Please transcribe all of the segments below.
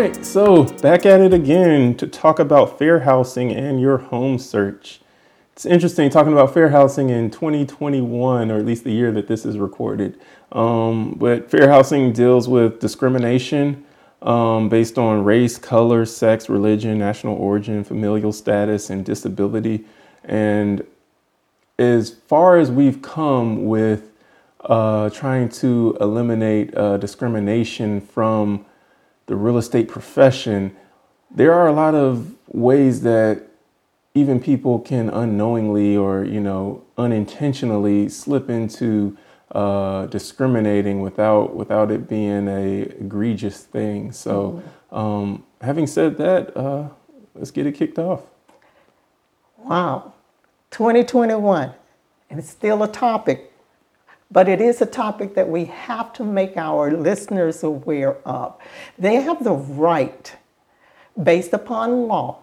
right, so back at it again to talk about fair housing and your home search. It's interesting talking about fair housing in 2021, or at least the year that this is recorded. Um, but fair housing deals with discrimination um, based on race, color, sex, religion, national origin, familial status, and disability. And as far as we've come with uh, trying to eliminate uh, discrimination from the real estate profession, there are a lot of ways that even people can unknowingly or you know unintentionally slip into uh, discriminating without without it being a egregious thing. So, um, having said that, uh, let's get it kicked off. Wow, 2021, and it's still a topic, but it is a topic that we have to make our listeners aware of. They have the right, based upon law,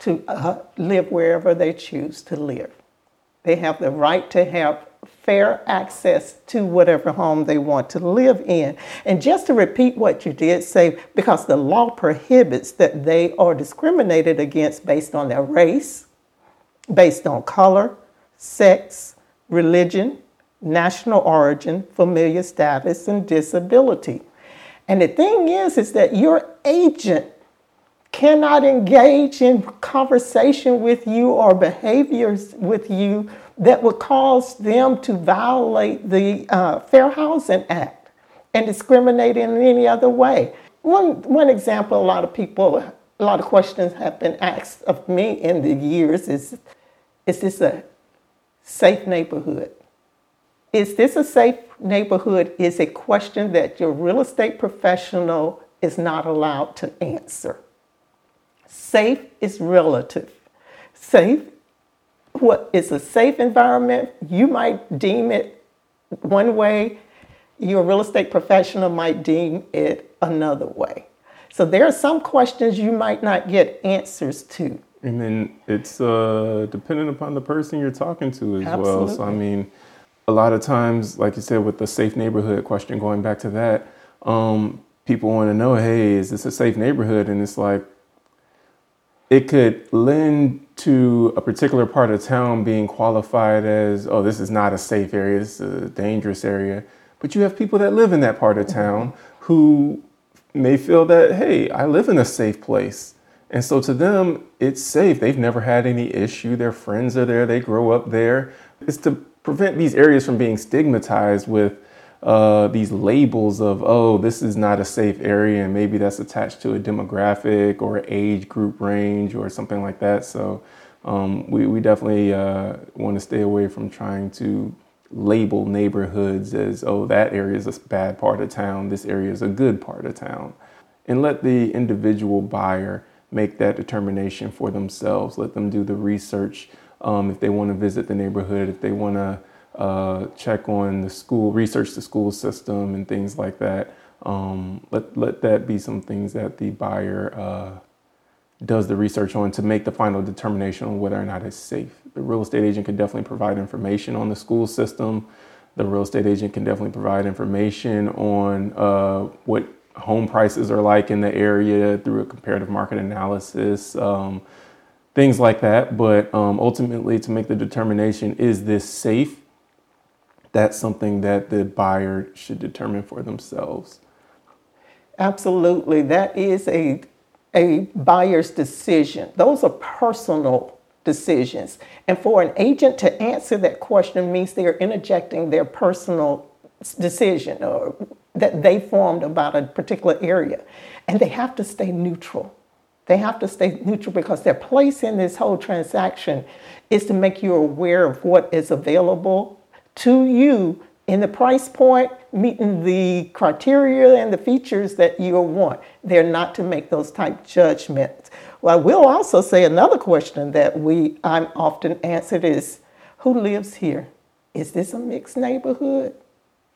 to uh, live wherever they choose to live. They have the right to have fair access to whatever home they want to live in. And just to repeat what you did say, because the law prohibits that they are discriminated against based on their race, based on color, sex, religion, national origin, familiar status, and disability. And the thing is, is that your agent cannot engage in conversation with you or behaviors with you that would cause them to violate the uh, Fair Housing Act and discriminate in any other way. One, one example, a lot of people, a lot of questions have been asked of me in the years is, is this a safe neighborhood? Is this a safe neighborhood is a question that your real estate professional is not allowed to answer. Safe is relative. Safe, what is a safe environment, you might deem it one way, your real estate professional might deem it another way. So there are some questions you might not get answers to. And then it's uh, dependent upon the person you're talking to as Absolutely. well. So, I mean, a lot of times, like you said, with the safe neighborhood question, going back to that, um, people want to know, hey, is this a safe neighborhood? And it's like, it could lend to a particular part of town being qualified as, oh, this is not a safe area, this is a dangerous area. But you have people that live in that part of town who may feel that, hey, I live in a safe place. And so to them, it's safe. They've never had any issue. Their friends are there, they grow up there. It's to prevent these areas from being stigmatized with uh, these labels of, oh, this is not a safe area, and maybe that's attached to a demographic or age group range or something like that. So um, we, we definitely uh, want to stay away from trying to label neighborhoods as, oh, that area is a bad part of town, this area is a good part of town. And let the individual buyer make that determination for themselves. Let them do the research um, if they want to visit the neighborhood, if they want to uh, check on the school, research the school system and things like that. Um, let, let that be some things that the buyer uh, does the research on to make the final determination on whether or not it's safe. The real estate agent can definitely provide information on the school system. The real estate agent can definitely provide information on uh, what home prices are like in the area through a comparative market analysis, um, things like that. But um, ultimately, to make the determination is this safe? that's something that the buyer should determine for themselves. Absolutely. That is a, a buyer's decision. Those are personal decisions. And for an agent to answer that question means they're interjecting their personal decision or that they formed about a particular area. And they have to stay neutral. They have to stay neutral because their place in this whole transaction is to make you aware of what is available to you in the price point, meeting the criteria and the features that you want. They're not to make those type judgments. Well, I will also say another question that we I'm often answered is, who lives here? Is this a mixed neighborhood?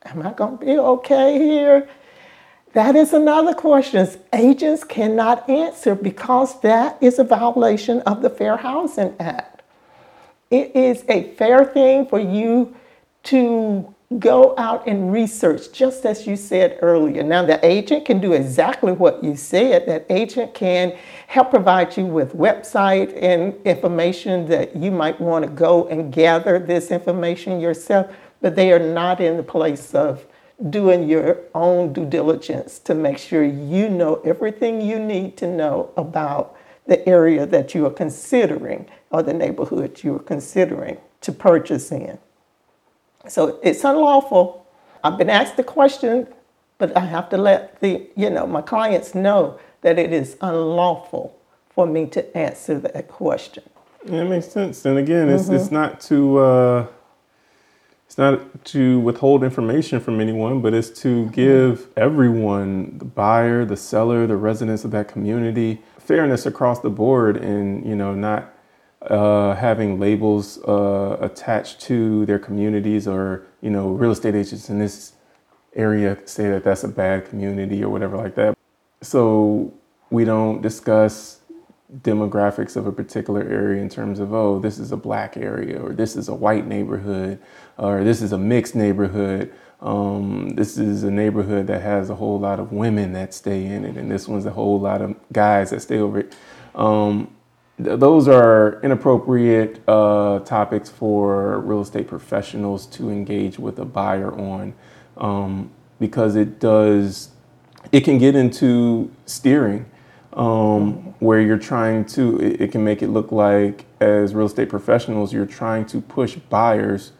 Am I going to be okay here? That is another question agents cannot answer because that is a violation of the Fair Housing Act. It is a fair thing for you to go out and research, just as you said earlier. Now, the agent can do exactly what you said. That agent can help provide you with website and information that you might want to go and gather this information yourself, but they are not in the place of doing your own due diligence to make sure you know everything you need to know about the area that you are considering or the neighborhood you are considering to purchase in. So it's unlawful. I've been asked the question, but I have to let the, you know, my clients know that it is unlawful for me to answer that question. It makes sense. And again, it's, mm-hmm. it's not to uh, it's not to withhold information from anyone, but it's to mm-hmm. give everyone, the buyer, the seller, the residents of that community, fairness across the board, and you know, not uh, having labels uh, attached to their communities or you know real estate agents in this area say that that's a bad community or whatever like that so we don't discuss demographics of a particular area in terms of oh this is a black area or this is a white neighborhood or this is a mixed neighborhood. Um, this is a neighborhood that has a whole lot of women that stay in it and this one's a whole lot of guys that stay over it. Um, those are inappropriate uh, topics for real estate professionals to engage with a buyer on um, because it does it can get into steering um, where you're trying to it, it, can make it look like as real estate professionals you're trying to push buyers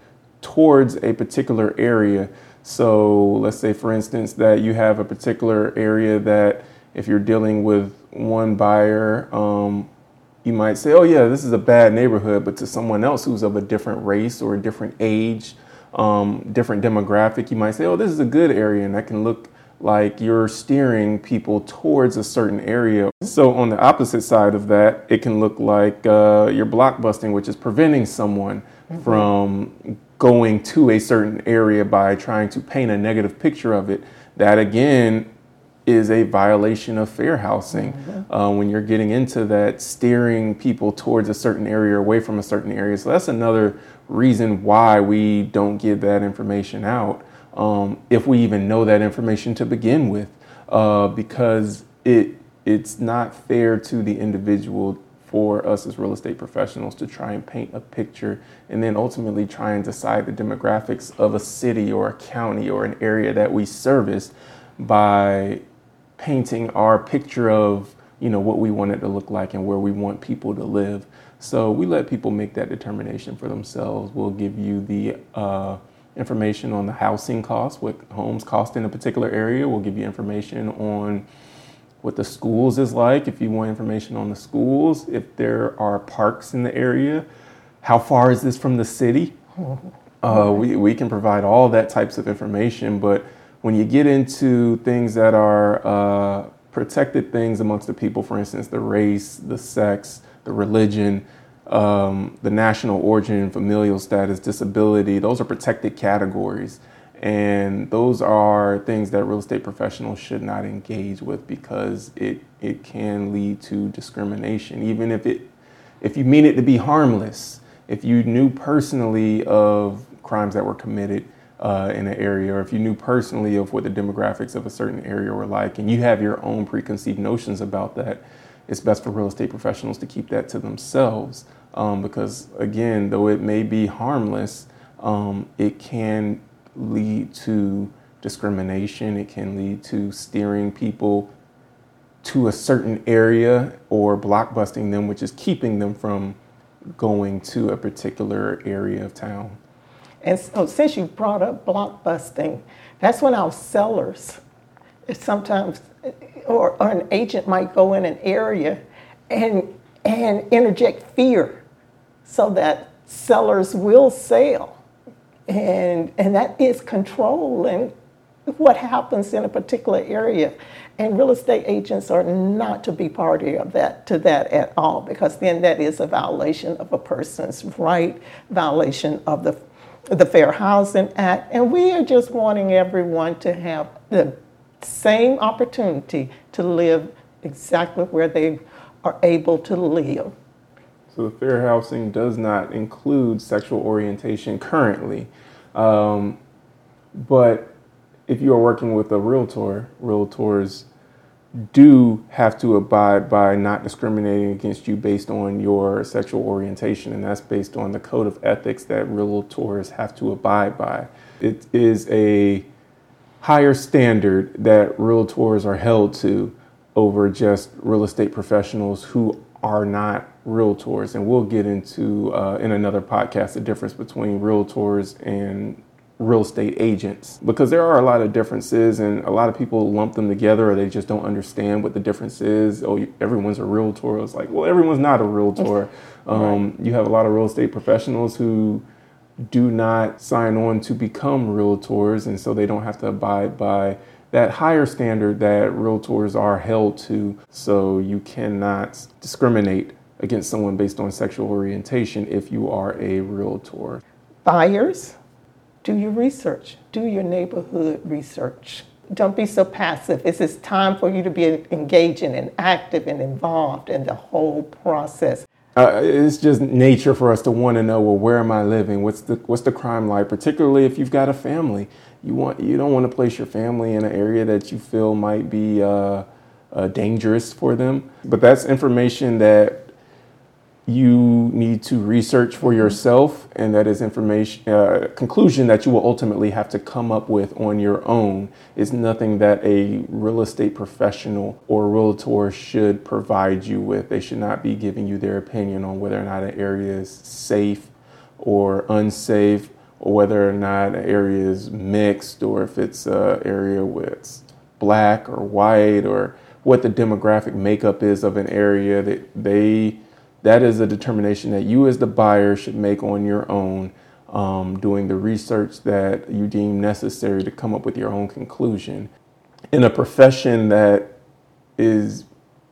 towards a particular area. So let's say for instance that you have a particular area that if you're dealing with one buyer um, you might say, oh, yeah, this is a bad neighborhood, but to someone else who's of a different race or a different age, um, different demographic, you might say, oh, this is a good area, and that can look like you're steering people towards a certain area. So, on the opposite side of that, it can look like uh, you're blockbusting, which is preventing someone mm-hmm. from going to a certain area by trying to paint a negative picture of it. That again is a violation of fair housing mm-hmm. uh, when you're getting into that steering people towards a certain area or away from a certain area. So that's another reason why we don't give that information out um, if we even know that information to begin with, uh, because it it's not fair to the individual for us as real estate professionals to try and paint a picture and then ultimately try and decide the demographics of a city or a county or an area that we service by painting our picture of you know what we want it to look like and where we want people to live. So we let people make that determination for themselves. We'll give you the uh, information on the housing costs, what homes cost in a particular area. We'll give you information on what the schools is like. If you want information on the schools, if there are parks in the area, how far is this from the city? Uh, we, we can provide all that types of information, but when you get into things that are uh, protected things amongst the people, for instance, the race, the sex, the religion, um, the national origin, familial status, disability, those are protected categories. And those are things that real estate professionals should not engage with because it, it can lead to discrimination, even if it if you mean it to be harmless. If you knew personally of crimes that were committed, uh, in an area, or if you knew personally of what the demographics of a certain area were like, and you have your own preconceived notions about that, it's best for real estate professionals to keep that to themselves. Um, because again, though it may be harmless, um, it can lead to discrimination. It can lead to steering people to a certain area or blockbusting them, which is keeping them from going to a particular area of town. And so, since you brought up blockbusting, that's when our sellers sometimes, or, or an agent might go in an area and, and interject fear so that sellers will sell. And, and that is controlling what happens in a particular area. And real estate agents are not to be party of that to that at all, because then that is a violation of a person's right, violation of the the Fair Housing Act, and we are just wanting everyone to have the same opportunity to live exactly where they are able to live. So the fair housing does not include sexual orientation currently. Um, But if you are working with a realtor, realtors do have to abide by not discriminating against you based on your sexual orientation, and that's based on the code of ethics that realtors have to abide by. It is a higher standard that realtors are held to over just real estate professionals who are not realtors. And we'll get into uh, in another podcast the difference between realtors and real estate agents because there are a lot of differences and a lot of people lump them together or they just don't understand what the difference is. Oh, everyone's a realtor. It's like, well, everyone's not a realtor. Um, right. You have a lot of real estate professionals who do not sign on to become realtors and so they don't have to abide by that higher standard that realtors are held to. So you cannot discriminate against someone based on sexual orientation if you are a realtor. Buyers do your research, do your neighborhood research. Don't be so passive. It's time for you to be engaging and active and involved in the whole process. Uh, it's just nature for us to want to know well where am I living? What's the what's the crime like? Particularly if you've got a family. You want you don't want to place your family in an area that you feel might be uh, uh, dangerous for them. But that's information that you need to research for yourself, and that is information uh, conclusion that you will ultimately have to come up with on your own. Is nothing that a real estate professional or realtor should provide you with. They should not be giving you their opinion on whether or not an area is safe or unsafe, or whether or not an area is mixed, or if it's an area with black or white, or what the demographic makeup is of an area that they that is a determination that you as the buyer should make on your own, um, doing the research that you deem necessary to come up with your own conclusion. In a profession that is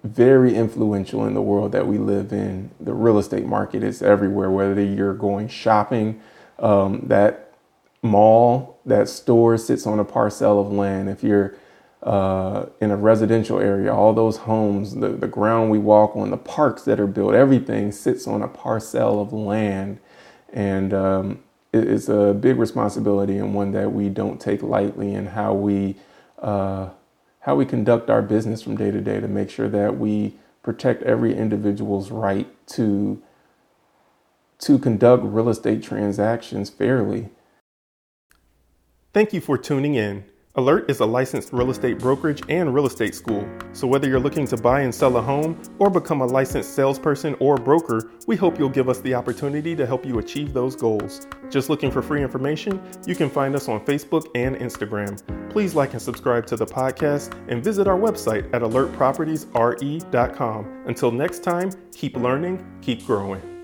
very influential in the world that we live in, the real estate market is everywhere, whether you're going shopping, um, that mall, that store sits on a parcel of land. If you're uh, in a residential area, all those homes, the, the ground we walk on, the parks that are built, everything sits on a parcel of land. And um, it, it's a big responsibility and one that we don't take lightly in how we, uh, how we conduct our business from day to day to make sure that we protect every individual's right to, to conduct real estate transactions fairly. Thank you for tuning in. Alert is a licensed real estate brokerage and real estate school. So, whether you're looking to buy and sell a home or become a licensed salesperson or broker, we hope you'll give us the opportunity to help you achieve those goals. Just looking for free information? You can find us on Facebook and Instagram. Please like and subscribe to the podcast and visit our website at alertpropertiesre.com. Until next time, keep learning, keep growing.